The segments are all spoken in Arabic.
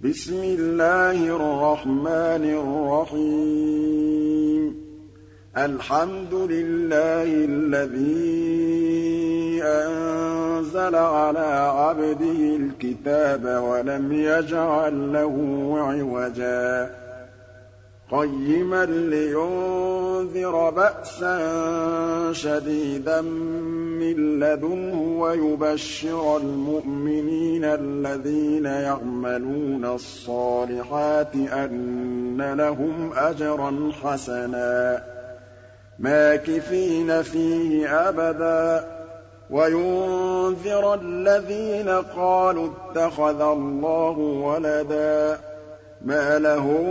بِسْمِ اللَّهِ الرَّحْمَٰنِ الرَّحِيمِ. الْحَمْدُ لِلَّهِ الَّذِي أَنزَلَ عَلَىٰ عَبْدِهِ الْكِتَابَ وَلَمْ يَجْعَل لَّهُ عِوَجًا. قَيِّمًا لِّيُنذِرَ بَأْسًا شَدِيدًا مِّن لَّدُنْهُ وَيُبَشِّرَ الْمُؤْمِنِينَ الَّذِينَ يَعْمَلُونَ الصَّالِحَاتِ أَنَّ لَهُمْ أَجْرًا حَسَنًا. مَّاكِثِينَ فِيهِ أَبَدًا. وَيُنذِرَ الَّذِينَ قَالُوا اتَّخَذَ اللَّهُ وَلَدًا. مَّا لَهُم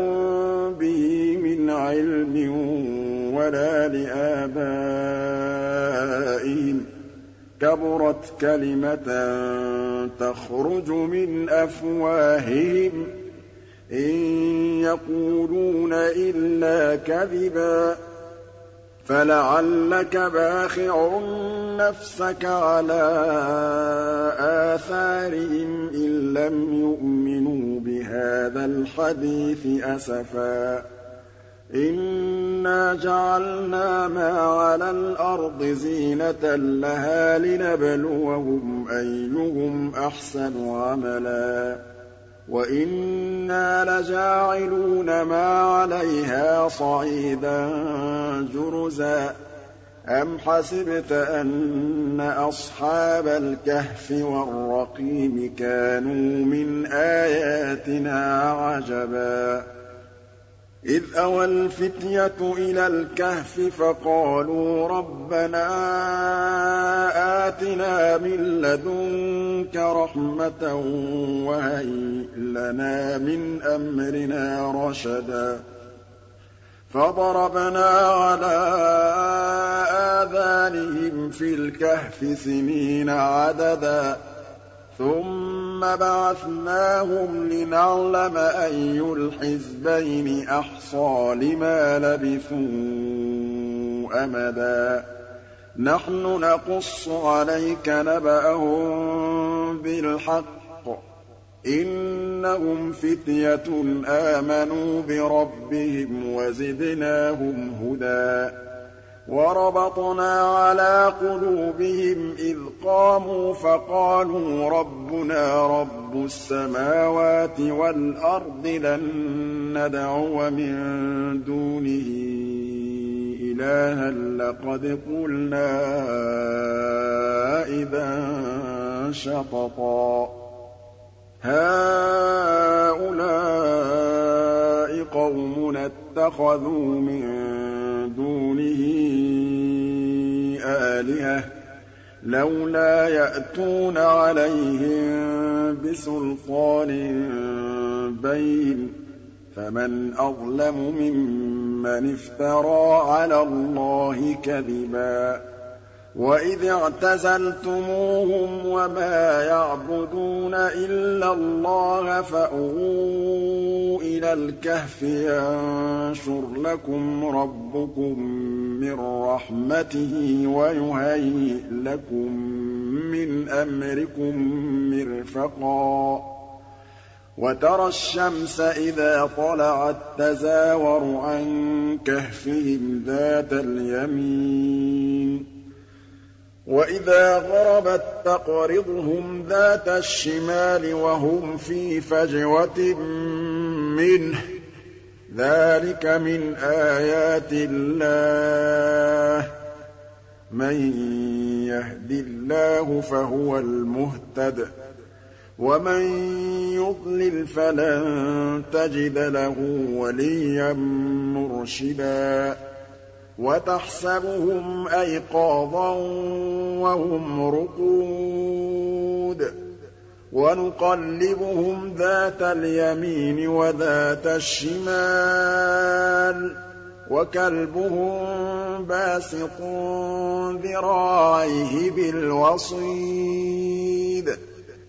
بِهِ مِنْ عِلْمٍ وَلَا لِآبَائِهِمْ ۚ كَبُرَتْ كَلِمَةً تَخْرُجُ مِنْ أَفْوَاهِهِمْ ۚ إِن يَقُولُونَ إِلَّا كَذِبًا ۚ فَلَعَلَّكَ بَاخِعٌ نَّفْسَكَ عَلَىٰ آثَارِهِمْ إِن لَّمْ يُؤْمِنُوا بِهَٰذَا الْحَدِيثِ أَسَفًا ۚ. إِنَّا جَعَلْنَا مَا عَلَى الْأَرْضِ زِينَةً لَّهَا لِنَبْلُوَهُمْ أَيُّهُمْ أَحْسَنُ عَمَلًا. وَإِنَّا لَجَاعِلُونَ مَا عَلَيْهَا صَعِيدًا جُرُزًا. أَمْ حَسِبْتَ أَنَّ أَصْحَابَ الْكَهْفِ وَالرَّقِيمِ كَانُوا مِنْ آيَاتِنَا عَجَبًا إِذْ أَوَى الْفِتْيَةُ إِلَى الْكَهْفِ فَقَالُوا رَبَّنَا آتِنَا مِن لَّدُنكَ رَحْمَةً وَهَيِّئْ لَنَا مِنْ أَمْرِنَا رَشَدًا فَضَرَبْنَا عَلَىٰ آذَانِهِمْ فِي الْكَهْفِ سِنِينَ عَدَدًا. ثُمَّ بَعَثْنَاهُمْ لِنَعْلَمَ أَيُّ الْحِزْبَيْنِ أَحْصَىٰ لِمَا لَبِثُوا أَمَدًا. نَّحْنُ نَقُصُّ عَلَيْكَ نَبَأَهُم بِالْحَقِّ ۚ إِنَّهُمْ فِتْيَةٌ آمَنُوا بِرَبِّهِمْ وَزِدْنَاهُمْ هُدًى وَرَبَطْنَا عَلَىٰ قُلُوبِهِمْ إِذْ قَامُوا فَقَالُوا رَبُّنَا رَبُّ السَّمَاوَاتِ وَالْأَرْضِ لَن نَّدْعُوَ مِن دُونِهِ إِلَٰهًا لَّقَدْ قُلْنَا إِذًا شَطَطًا هَٰؤُلَاءِ قَوْمُنَا اتَّخَذُوا مِن دُونِهِ آلِهَةً ۖ لَّوْلَا يَأْتُونَ عَلَيْهِم بِسُلْطَانٍ بَيِّنٍ ۖ فَمَنْ أَظْلَمُ مِمَّنِ افْتَرَىٰ عَلَى اللَّهِ كَذِبًا وَإِذِ اعْتَزَلْتُمُوهُمْ وَمَا يَعْبُدُونَ إِلَّا اللَّهَ فَأْوُوا إِلَى الْكَهْفِ يَنشُرْ لَكُمْ رَبُّكُم مِّن رَّحْمَتِهِ وَيُهَيِّئْ لَكُم مِّنْ أَمْرِكُم مِّرْفَقًا وَتَرَى الشَّمْسَ إِذَا طَلَعَت تَّزَاوَرُ عَن كَهْفِهِمْ ذَاتَ الْيَمِينِ وَإِذَا غَرَبَت تَّقْرِضُهُمْ ذَاتَ الشِّمَالِ وَهُمْ فِي فَجْوَةٍ مِّنْهُ ۚ ذَٰلِكَ مِنْ آيَاتِ اللَّهِ ۗ مَن يَهْدِ اللَّهُ فَهُوَ الْمُهْتَدِ ۖ وَمَن يُضْلِلْ فَلَن تَجِدَ لَهُ وَلِيًّا مُّرْشِدًا وَتَحْسَبُهُمْ أَيْقَاظًا وَهُمْ رُقُودٌ ۚ. وَنُقَلِّبُهُمْ ذَاتَ الْيَمِينِ وَذَاتَ الشِّمَالِ ۖ. وَكَلْبُهُم بَاسِطٌ ذِرَاعَيْهِ بِالْوَصِيدِ ۚ.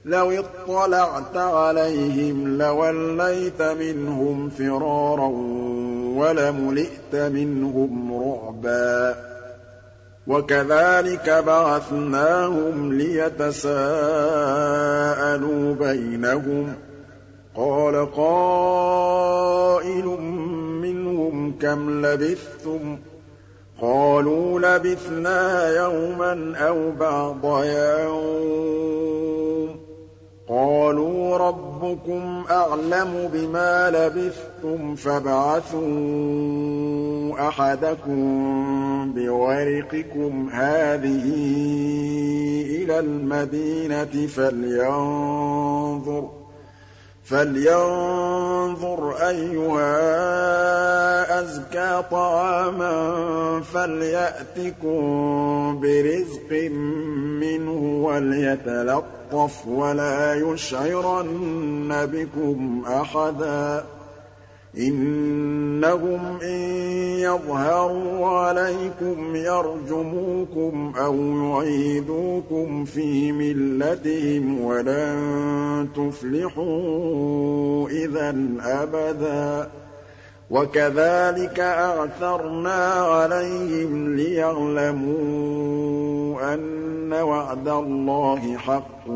لَوِ اطَّلَعْتَ عَلَيْهِمْ لَوَلَّيْتَ مِنْهُمْ فِرَارًا وَلَمُلِئْتَ مِنْهُمْ رُعْبًا. وَكَذَٰلِكَ بَعَثْنَاهُمْ لِيَتَسَاءَلُوا بَيْنَهُمْ ۚ. قَالَ قَائِلٌ مِّنْهُمْ كَمْ لَبِثْتُمْ ۖ؟ قَالُوا لَبِثْنَا يَوْمًا أَوْ بَعْضَ يَوْمٍ ۚ. قَالُوا رَبُّكُمْ أَعْلَمُ بِمَا لَبِثْتُمْ فَابْعَثُوا أَحَدَكُم بِوَرِقِكُمْ هَٰذِهِ إِلَى الْمَدِينَةِ فَلْيَنظُرْ فَلْيَنظُرْ أَيُّهَا أَزْكَىٰ طَعَامًا فَلْيَأْتِكُم بِرِزْقٍ مِّنْهُ وَلْيَتَلَطَّفْ وَلَا يُشْعِرَنَّ بِكُمْ أَحَدًا. إِنَّهُمْ إِن يَظْهَرُوا عَلَيْكُمْ يَرْجُمُوكُمْ أَوْ يُعِيدُوكُمْ فِي مِلَّتِهِمْ وَلَن تُفْلِحُوا إِذًا أَبَدًا. وَكَذَٰلِكَ أَعْثَرْنَا عَلَيْهِمْ لِيَعْلَمُوا أَنَّ وَعْدَ اللَّهِ حَقٌّ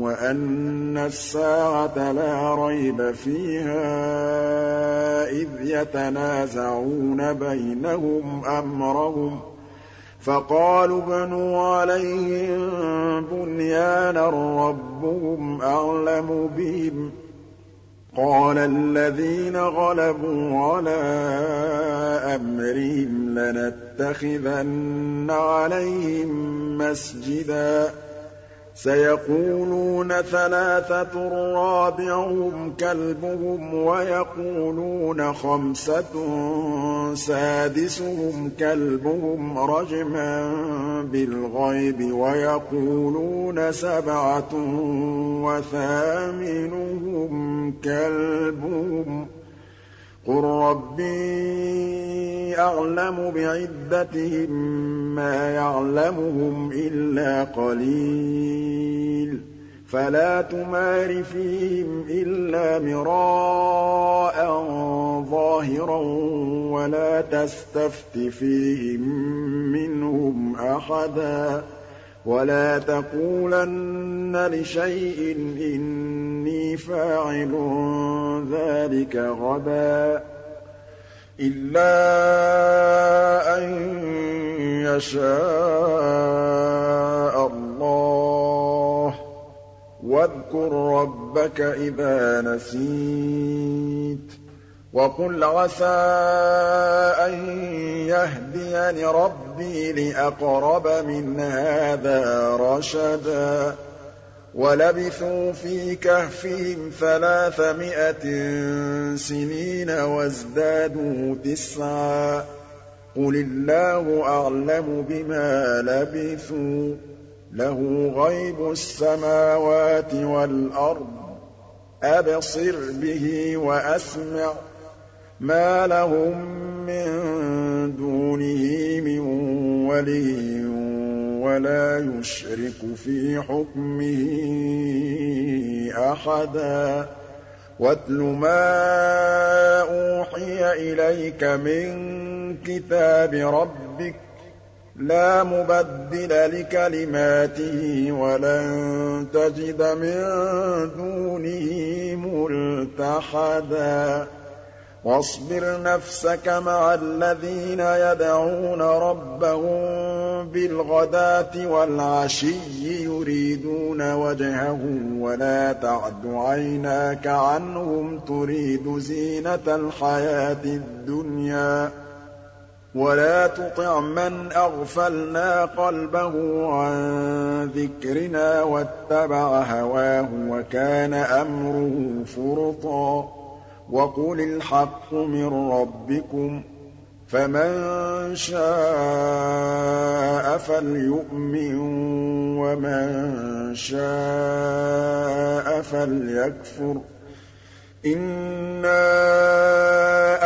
وَأَنَّ السَّاعَةَ لَا رَيْبَ فِيهَا إِذْ يَتَنَازَعُونَ بَيْنَهُمْ أَمْرَهُمْ فَقَالُوا ابْنُوا عَلَيْهِم بُنْيَانًا رَّبُّهُمْ أَعْلَمُ بِهِمْ ۚ قَالَ الَّذِينَ غَلَبُوا عَلَىٰ أَمْرِهِمْ لَنَتَّخِذَنَّ عَلَيْهِم مَّسْجِدًا. سَيَقُولُونَ ثَلَاثَةٌ رَّابِعُهُمْ كَلْبُهُمْ وَيَقُولُونَ خَمْسَةٌ سَادِسُهُمْ كَلْبُهُمْ رَجْمًا بِالْغَيْبِ وَيَقُولُونَ سَبْعَةٌ وَثَامِنُهُمْ كَلْبُهُمْ ۚ قُل رَّبِّي أَعْلَمُ بِعِدَّتِهِم مَّا يَعْلَمُهُمْ إِلَّا قَلِيلٌ فَلَا تُمَارِ فِيهِمْ إِلَّا مِرَاءً ظَاهِرًا وَلَا تَسْتَفْتِ فِيهِم مِّنْهُمْ أَحَدًا وَلَا تَقُولَنَّ لِشَيْءٍ إِنِّي فَاعِلٌ ذَٰلِكَ غَدًا إِلَّا أَن يَشَاءَ اللَّهُ ۚ. وَاذْكُر رَّبَّكَ إِذَا نَسِيتَ. وَقُلْ عَسَىٰ أَن يَهْدِيَنِ رَبِّي لِأَقْرَبَ مِنْ هَٰذَا رَشَدًا وَلَبِثُوا فِي كَهْفِهِمْ ثَلَاثَمِائَةٍ سِنِينَ وَازْدَادُوا تِسْعًا ۚ قُلِ اللَّهُ أَعْلَمُ بِمَا لَبِثُوا ۖ لَهُ غَيْبُ السَّمَاوَاتِ وَالْأَرْضِ ۖ أَبْصِرْ بِهِ وَأَسْمِعْ ۚ مَا لَهُم مِّن دُونِهِ مِن وَلِيٍّ وَلَا يُشْرِكُ فِي حُكْمِهِ أَحَدًا وَاتْلُ مَا أُوحِيَ إِلَيْكَ مِن كِتَابِ رَبِّكَ ۖ لَا مُبَدِّلَ لِكَلِمَاتِهِ وَلَن تَجِدَ مِن دُونِهِ مُلْتَحَدًا وَاصْبِرْ نَفْسَكَ مَعَ الَّذِينَ يَدْعُونَ رَبَّهُم بِالْغَدَاةِ وَالْعَشِيِّ يُرِيدُونَ وَجْهَهُ وَلَا تَعْدُ عَيْنَاكَ عَنْهُمْ تُرِيدُ زِينَةَ الْحَيَاةِ الدُّنْيَا ۖ وَلَا تُطِعْ مَنْ أَغْفَلْنَا قَلْبَهُ عَن ذِكْرِنَا وَاتَّبَعَ هَوَاهُ وَكَانَ أَمْرُهُ فُرُطًا وَقُلِ الْحَقُّ مِن رَّبِّكُمْ ۖ فَمَن شَاءَ فَلْيُؤْمِن وَمَن شَاءَ فَلْيَكْفُرْ ۚ. إِنَّا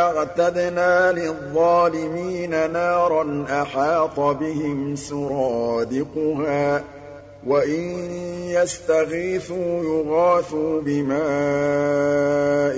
أَعْتَدْنَا لِلظَّالِمِينَ نَارًا أَحَاطَ بِهِمْ سُرَادِقُهَا وَإِن يَسْتَغِيثُوا يُغَاثُوا بِمَاءٍ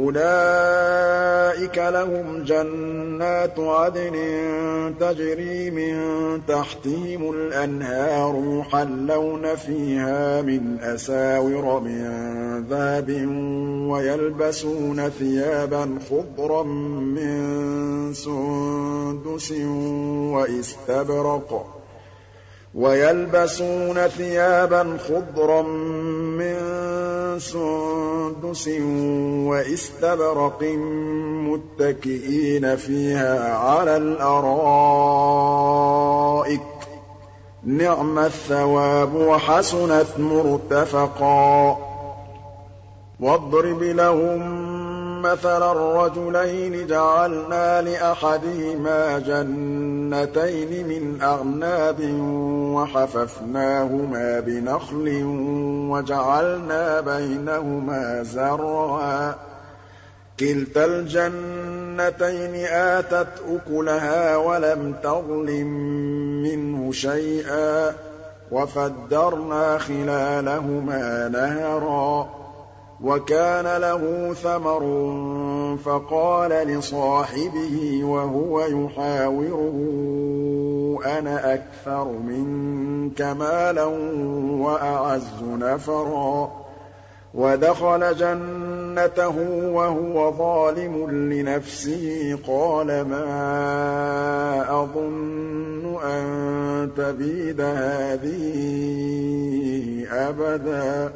أُولَٰئِكَ لَهُمْ جَنَّاتُ عَدْنٍ تَجْرِي مِن تَحْتِهِمُ الْأَنْهَارُ يُحَلَّوْنَ فِيهَا مِنْ أَسَاوِرَ مِن ذَهَبٍ وَيَلْبَسُونَ ثِيَابًا خُضْرًا مِّن سُندُسٍ وَإِسْتَبْرَقٍ وَيَلْبَسُونَ ثِيَابًا خُضْرًا مِّن سُندُسٍ وَإِسْتَبْرَقٍ مُّتَّكِئِينَ فِيهَا عَلَى الْأَرَائِكِ ۚ. نِعْمَ الثَّوَابُ وَحَسُنَتْ مُرْتَفَقًا. وَاضْرِبْ لَهُم مَّثَلًا رَّجُلَيْنِ جَعَلْنَا لِأَحَدِهِمَا جَنَّتَيْنِ مِنْ أَعْنَابٍ وَحَفَفْنَاهُمَا بِنَخْلٍ وَجَعَلْنَا بَيْنَهُمَا زَرْعًا. كِلْتَا الْجَنَّتَيْنِ آتَتْ أُكُلَهَا وَلَمْ تَظْلِم مِّنْهُ شَيْئًا ۚ. وَفَجَّرْنَا خِلَالَهُمَا نَهَرًا. وَكَانَ لَهُ ثَمَرٌ فَقَالَ لِصَاحِبِهِ وَهُوَ يُحَاوِرُهُ أَنَا أَكْثَرُ مِنكَ مَالًا وَأَعَزُّ نَفَرًا. وَدَخَلَ جَنَّتَهُ وَهُوَ ظَالِمٌ لِّنَفْسِهِ قَالَ مَا أَظُنُّ أَن تَبِيدَ هَٰذِهِ أَبَدًا.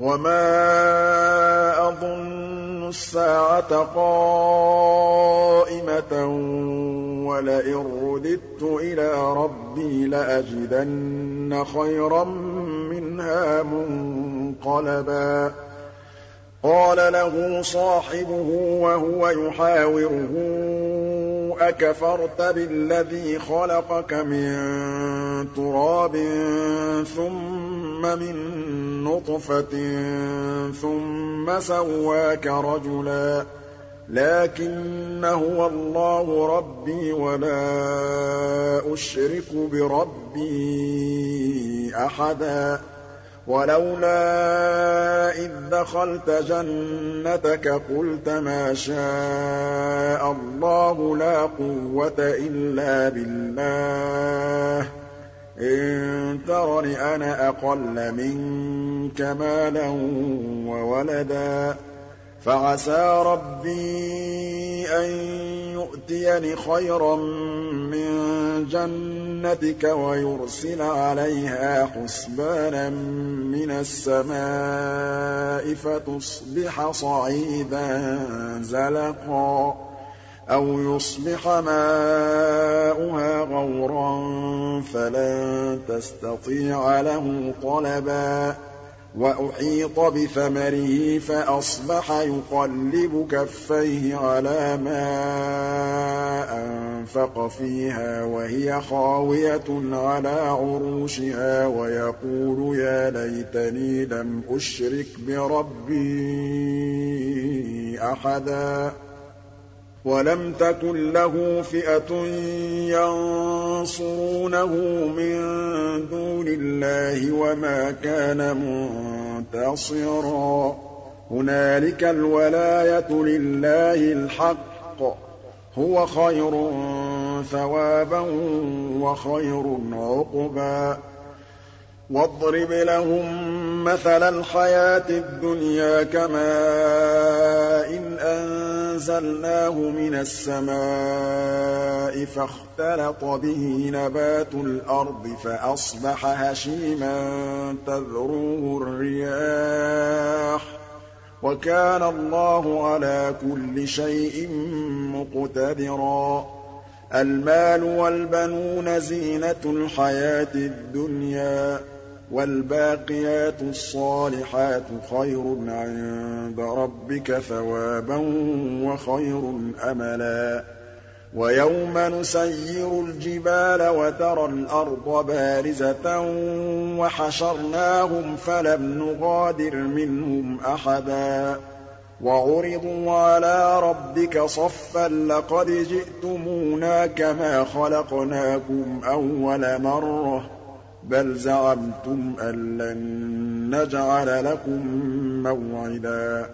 وَمَا أَظُنُّ السَّاعَةَ قَائِمَةً وَلَئِن رُّدِدتُّ إِلَىٰ رَبِّي لَأَجِدَنَّ خَيْرًا مِّنْهَا مُنقَلَبًا قَالَ لَهُ صَاحِبُهُ وَهُوَ يُحَاوِرُهُ أَكَفَرْتَ بِالَّذِي خَلَقَكَ مِن تُرَابٍ ثُمَّ مِن نُّطْفَةٍ ثُمَّ سَوَّاكَ رَجُلًا. لَّٰكِنَّ هُوَ اللَّهُ رَبِّي وَلَا أُشْرِكُ بِرَبِّي أَحَدًا. وَلَوْلَا إِذ دَخَلْتَ جَنَّتَكَ قُلْتَ مَا شَاءَ لَا قُوَّةَ إِلَّا بِاللَّهِ ۚ. إِن تَرَنِ أَنَا أَقَلَّ مِنكَ مَالًا وَوَلَدًا. فَعَسَىٰ رَبِّي أَن يُؤْتِيَنِ خَيْرًا مِّن جَنَّتِكَ وَيُرْسِلَ عَلَيْهَا حُسْبَانًا مِّنَ السَّمَاءِ فَتُصْبِحَ صَعِيدًا زَلَقًا. أَوْ يُصْبِحَ مَاؤُهَا غَوْرًا فَلَن تَسْتَطِيعَ لَهُ طَلَبًا. وَأُحِيطَ بِثَمَرِهِ فَأَصْبَحَ يُقَلِّبُ كَفَّيْهِ عَلَىٰ مَا أَنفَقَ فِيهَا وَهِيَ خَاوِيَةٌ عَلَىٰ عُرُوشِهَا وَيَقُولُ يَا لَيْتَنِي لَمْ أُشْرِكْ بِرَبِّي أَحَدًا. وَلَمْ تَكُن لَّهُ فِئَةٌ يَنصُرُونَهُ مِن دُونِ اللَّهِ وَمَا كَانَ مُنتَصِرًا. هُنَالِكَ الْوَلَايَةُ لِلَّهِ الْحَقِّ ۚ. هُوَ خَيْرٌ ثَوَابًا وَخَيْرٌ عُقْبًا. وَاضْرِبْ لَهُم مَّثَلَ الْحَيَاةِ الدُّنْيَا كَمَاءٍ أَنزَلْنَاهُ مِنَ السَّمَاءِ فَاخْتَلَطَ بِهِ نَبَاتُ الْأَرْضِ فَأَصْبَحَ هَشِيمًا تَذْرُوهُ الرِّيَاحُ ۗ. وَكَانَ اللَّهُ عَلَىٰ كُلِّ شَيْءٍ مُّقْتَدِرًا. الْمَالُ وَالْبَنُونَ زِينَةُ الْحَيَاةِ الدُّنْيَا. وَالْبَاقِيَاتُ الصَّالِحَاتُ خَيْرٌ عِندَ رَبِّكَ ثَوَابًا وَخَيْرٌ أَمَلًا. وَيَوْمَ نُسَيِّرُ الْجِبَالَ وَتَرَى الْأَرْضَ بَارِزَةً وَحَشَرْنَاهُمْ فَلَمْ نُغَادِرْ مِنْهُمْ أَحَدًا. وَعُرِضُوا عَلَىٰ رَبِّكَ صَفًّا لَّقَدْ جِئْتُمُونَا كَمَا خَلَقْنَاكُمْ أَوَّلَ مَرَّةٍ ۚ. بَلْ زَعَمْتُمْ أَن لَّن نَّجْعَلَ لَكُم مَّوْعِدًا.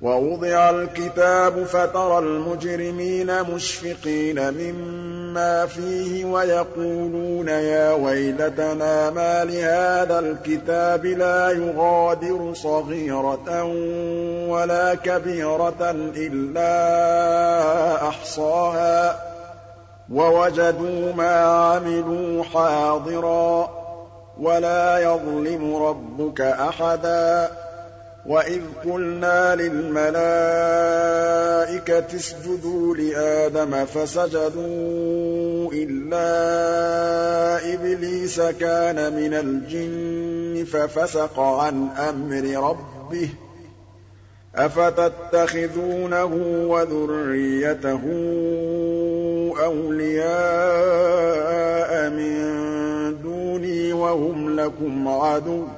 وَوُضِعَ الْكِتَابُ فَتَرَى الْمُجْرِمِينَ مُشْفِقِينَ مِمَّا فِيهِ وَيَقُولُونَ يَا وَيْلَتَنَا مَالِ هَٰذَا الْكِتَابِ لَا يُغَادِرُ صَغِيرَةً وَلَا كَبِيرَةً إِلَّا أَحْصَاهَا ۚ. وَوَجَدُوا مَا عَمِلُوا حَاضِرًا ۗ وَلَا يَظْلِمُ رَبُّكَ أَحَدًا وَإِذْ قُلْنَا لِلْمَلَائِكَةِ اسْجُدُوا لِآدَمَ فَسَجَدُوا إِلَّا إِبْلِيسَ كَانَ مِنَ الْجِنِّ فَفَسَقَ عَنْ أَمْرِ رَبِّهِ ۗ أَفَتَتَّخِذُونَهُ وَذُرِّيَّتَهُ أَوْلِيَاءَ مِن دُونِي وَهُمْ لَكُمْ عَدُوٌّ ۚ.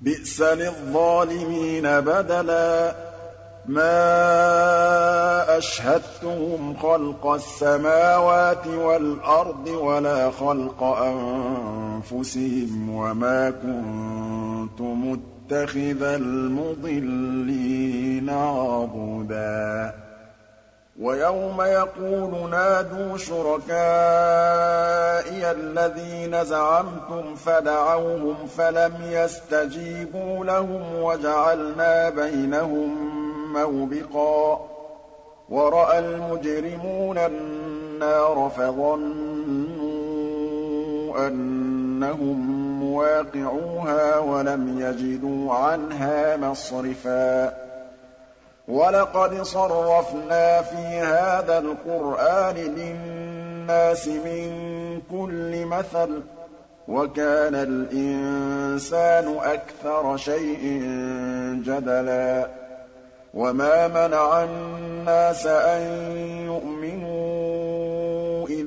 بِئْسَ لِلظَّالِمِينَ بَدَلًا. مَا أَشْهَدتُّهُمْ خَلْقَ السَّمَاوَاتِ وَالْأَرْضِ وَلَا خَلْقَ أَنفُسِهِمْ وَمَا كُنتُ مُتَّخِذَ الْمُضِلِّينَ عَضُدًا. وَيَوْمَ يَقُولُ نَادُوا شُرَكَائِيَ الَّذِينَ زَعَمْتُمْ فَدَعَوْهُمْ فَلَمْ يَسْتَجِيبُوا لَهُمْ وَجَعَلْنَا بَيْنَهُم مَّوْبِقًا وَرَأَى الْمُجْرِمُونَ النَّارَ فَظَنُّوا أَنَّهُم مُّوَاقِعُوهَا وَلَمْ يَجِدُوا عَنْهَا مَصْرِفًا وَلَقَدْ صَرَّفْنَا فِي هَٰذَا الْقُرْآنِ لِلنَّاسِ مِن كُلِّ مَثَلٍ ۚ وَكَانَ الْإِنسَانُ أَكْثَرَ شَيْءٍ جَدَلًا. وَمَا مَنَعَ النَّاسَ أَن يُؤْمِنُوا إِذْ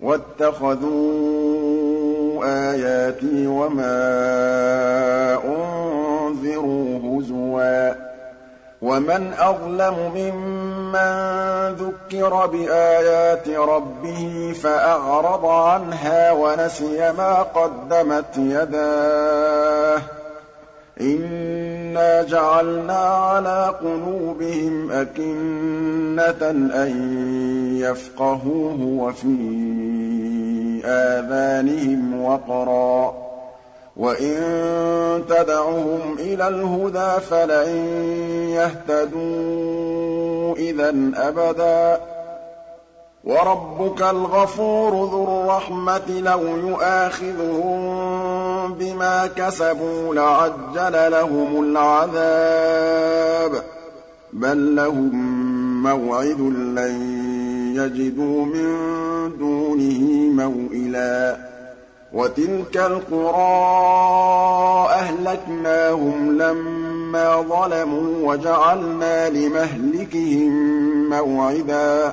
وَاتَّخَذُوا آيَاتِي وَمَا أُنذِرُوا هُزُوًا ۚ وَمَنْ أَظْلَمُ مِمَّن ذُكِّرَ بِآيَاتِ رَبِّهِ فَأَعْرَضَ عَنْهَا وَنَسِيَ مَا قَدَّمَتْ يَدَاهُ ۚ إِنَّا جَعَلْنَا عَلَىٰ قُلُوبِهِمْ أَكِنَّةً أَن يَفْقَهُوهُ وَفِي آذَانِهِمْ وَقْرًا ۚ وَإِن تَدْعُهُمْ إِلَى الْهُدَىٰ فَلَن يَهْتَدُوا إِذًا أَبَدًا ۚ وَرَبُّكَ الْغَفُورُ ذُو الرَّحْمَةِ ۖ لَوْ يُؤَاخِذُهُم بِمَا كَسَبُوا لَعَجَّلَ لَهُمُ الْعَذَابَ ۚ. بَل لَّهُم مَّوْعِدٌ لَّن يَجِدُوا مِن دُونِهِ مَوْئِلًا. وَتِلْكَ الْقُرَىٰ أَهْلَكْنَاهُمْ لَمَّا ظَلَمُوا وَجَعَلْنَا لِمَهْلِكِهِم مَّوْعِدًا.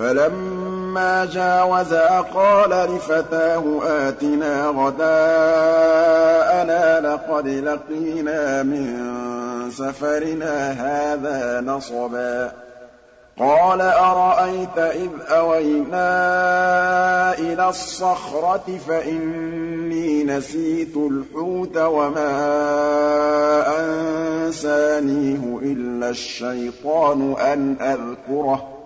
فَلَمَّا جَاوَزَا قَالَ لِفَتَاهُ آتِنَا غَدَاءَنَا لَقَدْ لَقِينَا مِن سَفَرِنَا هَٰذَا نَصَبًا. قَالَ أَرَأَيْتَ إِذْ أَوَيْنَا إِلَى الصَّخْرَةِ فَإِنِّي نَسِيتُ الْحُوتَ وَمَا أَنسَانِيهُ إِلَّا الشَّيْطَانُ أَنْ أَذْكُرَهُ ۚ.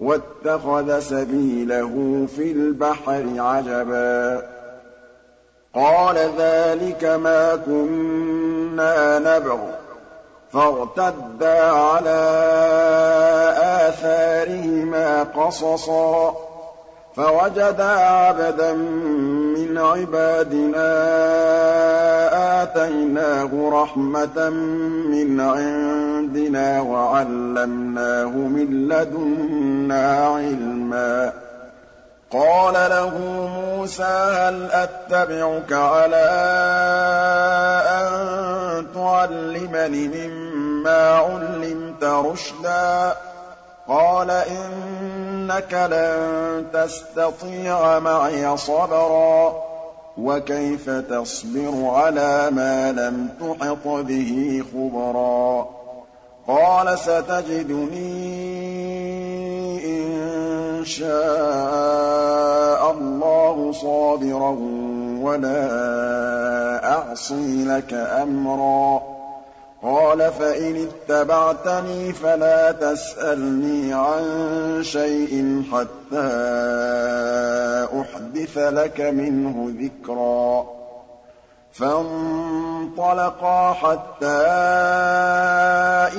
وَاتَّخَذَ سَبِيلَهُ فِي الْبَحْرِ عَجَبًا. قَالَ ذَٰلِكَ مَا كُنَّا نَبْغِ ۚ. فَارْتَدَّا عَلَىٰ آثَارِهِمَا قَصَصًا. فَوَجَدَا عَبْدًا مِّنْ عِبَادِنَا آتَيْنَاهُ رَحْمَةً مِّنْ عِندِنَا وَعَلَّمْنَاهُ مِن لَّدُنَّا عِلْمًا. قَالَ لَهُ مُوسَىٰ هَلْ أَتَّبِعُكَ عَلَىٰ أَن تُعَلِّمَنِ مِمَّا عُلِّمْتَ رُشْدًا؟ قَالَ إِنَّكَ لَن تَسْتَطِيعَ مَعِيَ صَبْرًا وَكَيْفَ تَصْبِرُ عَلَىٰ مَا لَمْ تُحِطْ بِهِ خُبْرًا؟ قَالَ سَتَجِدُنِي إِن شَاءَ اللَّهُ صَابِرًا وَلَا أَعْصِي لَكَ أَمْرًا. قَالَ فَإِنِ اتَّبَعْتَنِي فَلَا تَسْأَلْنِي عَن شَيْءٍ حَتَّىٰ أُحْدِثَ لَكَ مِنْهُ ذِكْرًا. فَانطَلَقَا حَتَّىٰ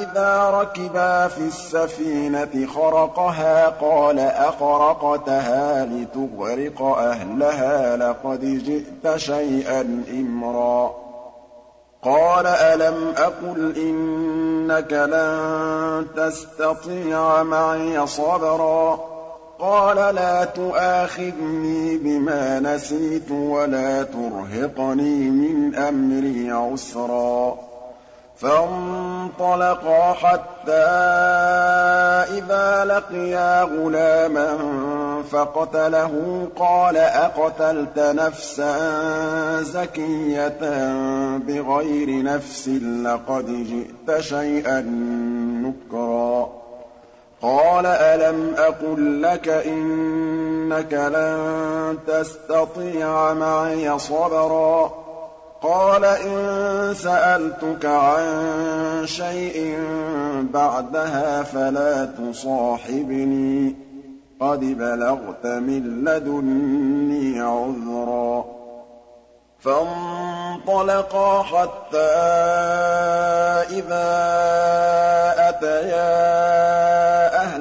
إِذَا رَكِبَا فِي السَّفِينَةِ خَرَقَهَا قَالَ أَخَرَقْتَهَا لِتُغْرِقَ أَهْلَهَا لَقَدْ جِئْتَ شَيْئًا إِمْرًا. قَالَ أَلَمْ أَقُلْ إِنَّكَ لَن تَسْتَطِيعَ مَعِيَ صَبْرًا قَالَ لَا تُؤَاخِذْنِي بِمَا نَسِيتُ وَلَا تُرْهِقْنِي مِنْ أَمْرِي عُسْرًا فَانطَلَقَا حَتَّىٰ إِذَا لَقِيَا غُلَامًا فَقَتَلَهُ قَالَ أَقَتَلْتَ نَفْسًا زَكِيَّةً بِغَيْرِ نَفْسٍ لَّقَدْ جِئْتَ شَيْئًا نُّكْرًا. قَالَ أَلَمْ أَقُل لَّكَ إِنَّكَ لَن تَسْتَطِيعَ مَعِيَ صَبْرًا. قَالَ إِن سَأَلْتُكَ عَن شَيْءٍ بَعْدَهَا فَلَا تُصَاحِبْنِي ۖ. قَدْ بَلَغْتَ مِن لَّدُنِّي عُذْرًا فَانطَلَقَا حَتَّىٰ إِذَا أَتَيَا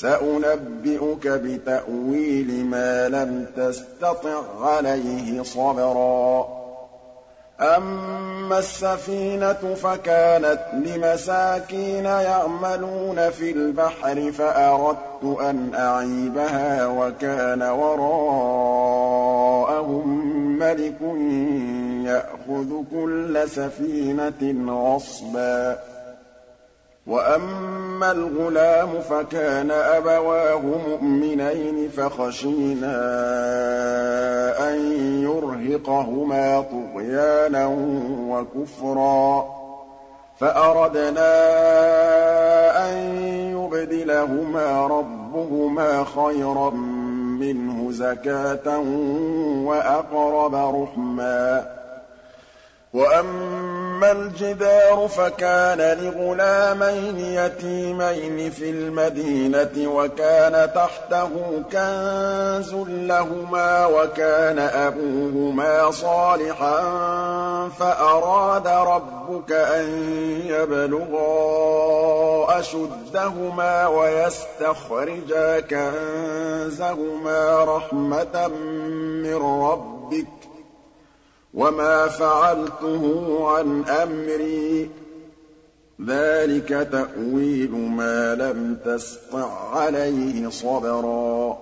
سَأُنَبِّئُكَ بِتَأْوِيلِ مَا لَمْ تَسْتَطِع عَّلَيْهِ صَبْرًا. أَمَّا السَّفِينَةُ فَكَانَتْ لِمَسَاكِينَ يَعْمَلُونَ فِي الْبَحْرِ فَأَرَدتُّ أَنْ أَعِيبَهَا وَكَانَ وَرَاءَهُم مَّلِكٌ يَأْخُذُ كُلَّ سَفِينَةٍ غَصْبًا. وَأَمَّا الْغُلَامُ فَكَانَ أَبَوَاهُ مُؤْمِنَيْنِ فَخَشِينَا أَن يُرْهِقَهُمَا طُغْيَانًا وَكُفْرًا فَأَرَدْنَا أَن يُبْدِلَهُمَا رَبُّهُمَا خَيْرًا مِّنْهُ زَكَاةً وَأَقْرَبَ رُحْمًا. وَأَمَّا الْجِدَارُ فَكَانَ لِغُلَامَيْنِ يَتِيمَيْنِ فِي الْمَدِينَةِ وَكَانَ تَحْتَهُ كَنزٌ لَّهُمَا وَكَانَ أَبُوهُمَا صَالِحًا فَأَرَادَ رَبُّكَ أَن يَبْلُغَا أَشُدَّهُمَا وَيَسْتَخْرِجَا كَنزَهُمَا رَحْمَةً مِّن رَّبِّكَ وَمَا فَعَلْتُهُ عَنْ أَمْرِي ۚ. ذَٰلِكَ تَأْوِيلُ مَا لَمْ تَسْطِع عَّلَيْهِ صَبْرًا.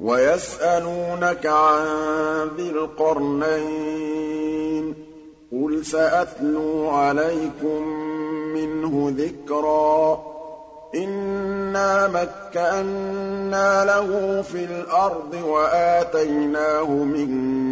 وَيَسْأَلُونَكَ عَن ذِي الْقَرْنَيْنِ ۖ. قُلْ سَأَتْلُو عَلَيْكُم مِّنْهُ ذِكْرًا. إِنَّا مَكَّنَّا لَهُ فِي الْأَرْضِ وَآتَيْنَاهُ مِن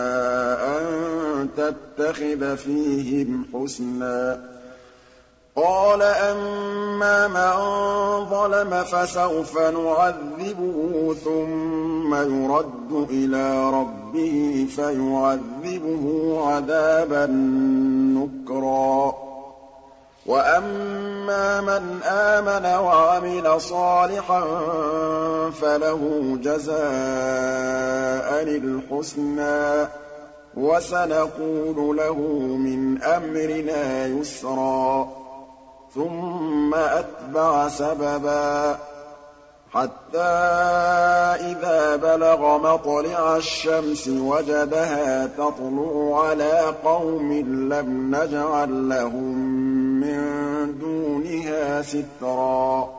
تَتَّخِذَ فِيهِمْ حُسْنًا. قَالَ أَمَّا مَن ظَلَمَ فَسَوْفَ نُعَذِّبُهُ ثُمَّ يُرَدُّ إِلَىٰ رَبِّهِ فَيُعَذِّبُهُ عَذَابًا نُّكْرًا. وَأَمَّا مَنْ آمَنَ وَعَمِلَ صَالِحًا فَلَهُ جَزَاءً الْحُسْنَىٰ ۖ. وَسَنَقُولُ لَهُ مِنْ أَمْرِنَا يُسْرًا ثُمَّ أَتْبَعَ سَبَبًا حَتَّىٰ إِذَا بَلَغَ مَطْلِعَ الشَّمْسِ وَجَدَهَا تَطْلُعُ عَلَىٰ قَوْمٍ لَّمْ نَجْعَل لَّهُم مِّن دُونِهَا سِتْرًا.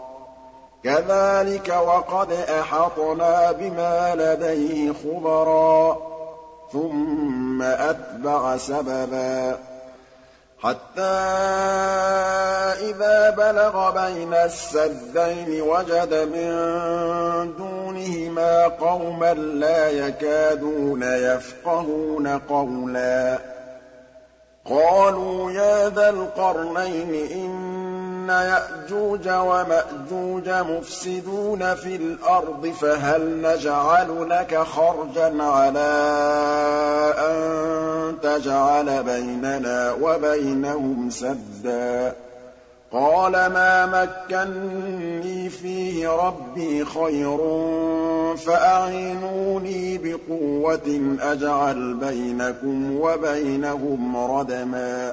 كَذَٰلِكَ وَقَدْ أَحَطْنَا بِمَا لَدَيْهِ خُبَرًا. ثُمَّ أَتْبَعَ سَبَبًا. حَتَّىٰ إِذَا بَلَغَ بَيْنَ السَّدَّيْنِ وَجَدَ مِن دُونِهِمَا قَوْمًا لَّا يَكَادُونَ يَفْقَهُونَ قَوْلًا. قَالُوا يَا ذَا الْقَرْنَيْنِ إِنَّ يَأْجُوجَ وَمَأْجُوجَ مُفْسِدُونَ فِي الْأَرْضِ فَهَلْ نَجْعَلُ لَكَ خَرْجًا عَلَىٰ أَن تَجْعَلَ بَيْنَنَا وَبَيْنَهُمْ سَدًّا قَالَ مَا مَكَّنِّي فِيهِ رَبِّي خَيْرٌ فَأَعِينُونِي بِقُوَّةٍ أَجْعَلْ بَيْنَكُمْ وَبَيْنَهُمْ رَدْمًا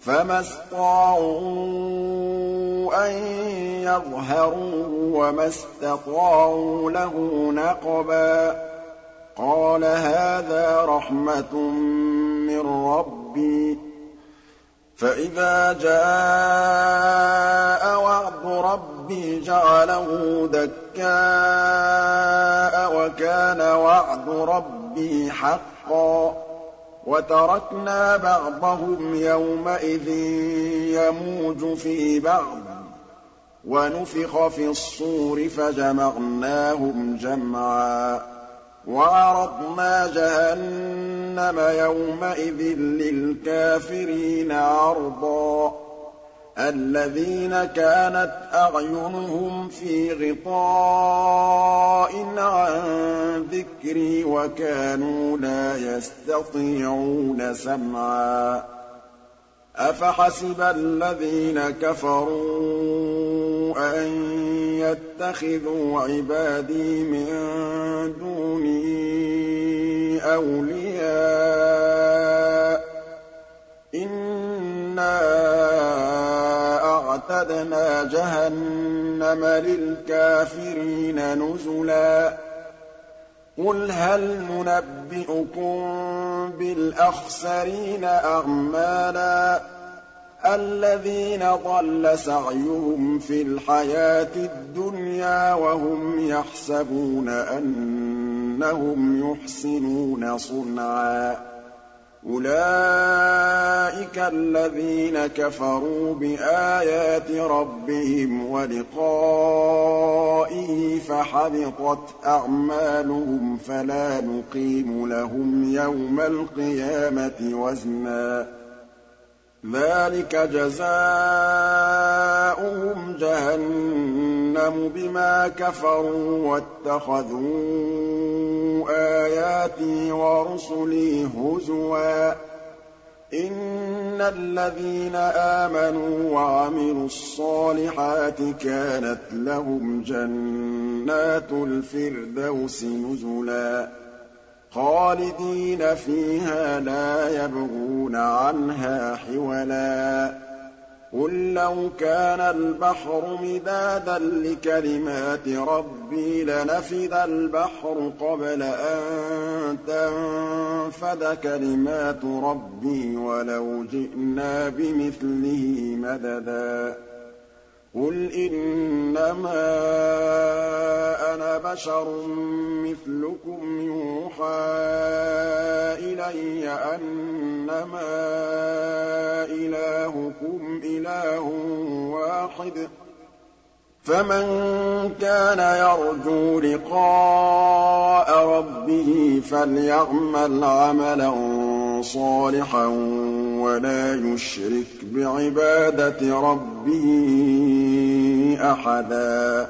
فَمَا اسْطَاعُوا أَن يَظْهَرُوهُ وَمَا اسْتَطَاعُوا لَهُ نَقْبًا قَالَ هَٰذَا رَحْمَةٌ مِّن رَّبِّي فَإِذَا جَاءَ وَعْدُ رَبِّي جَعَلَهُ دَكَّاءَ ۖ وَكَانَ وَعْدُ رَبِّي حَقًّا ۚ وَتَرَكْنَا بَعْضَهُمْ يَوْمَئِذٍ يَمُوجُ فِي بَعْضٍ ۖ. وَنُفِخَ فِي الصُّورِ فَجَمَعْنَاهُمْ جَمْعًا. وَعَرَضْنَا جَهَنَّمَ يَوْمَئِذٍ لِّلْكَافِرِينَ عَرْضًا. الَّذِينَ كَانَتْ أَعْيُنُهُمْ فِي غِطَاءٍ عَن ذِكْرِي وَكَانُوا لَا يَسْتَطِيعُونَ سَمْعًا. أَفَحَسِبَ الَّذِينَ كَفَرُوا أَن يَتَّخِذُوا عِبَادِي مِن دُونِي أَوْلِيَاءَ ۚ؟ إِنَّا أَعْتَدْنَا جَهَنَّمَ لِلْكَافِرِينَ نُزُلًا. قُلْ هَلْ نُنَبِّئُكُم بِالْأَخْسَرِينَ أَعْمَالًا؟ الَّذِينَ ضَلَّ سَعْيُهُمْ فِي الْحَيَاةِ الدُّنْيَا وَهُمْ يَحْسَبُونَ أَنَّهُمْ يُحْسِنُونَ صُنْعًا. أُولَٰئِكَ الَّذِينَ كَفَرُوا بِآيَاتِ رَبِّهِمْ وَلِقَائِهِ فَحَبِطَتْ أَعْمَالُهُمْ فَلَا نُقِيمُ لَهُمْ يَوْمَ الْقِيَامَةِ وَزْنًا. ذَٰلِكَ جَزَاؤُهُمْ جَهَنَّمُ بِمَا كَفَرُوا وَاتَّخَذُوا آيَاتِي وَرُسُلِي هُزُوًا ۚ. إِنَّ الَّذِينَ آمَنُوا وَعَمِلُوا الصَّالِحَاتِ كَانَتْ لَهُمْ جَنَّاتُ الْفِرْدَوْسِ نُزُلًا. خَالِدِينَ فِيهَا لَا يَبْغُونَ عَنْهَا حِوَلًا. قُل لَّوْ كَانَ الْبَحْرُ مِدَادًا لِّكَلِمَاتِ رَبِّي لَنَفِدَ الْبَحْرُ قَبْلَ أَن تَنفَدَ كَلِمَاتُ رَبِّي وَلَوْ جِئْنَا بِمِثْلِهِ مَدَدًا. قُلْ إِنَّمَا أَنَا بَشَرٌ مِّثْلُكُمْ يُوحَىٰ إِلَيَّ أَنَّمَا إِلَٰهُكُمْ إِلَٰهٌ وَاحِدٌ ۖ فَمَن كَانَ يَرْجُو لِقَاءَ رَبِّهِ فَلْيَعْمَلْ عَمَلًا صَالِحًا وَلَا يُشْرِكْ بِعِبَادَةِ رَبِّهِ أَحَدًا.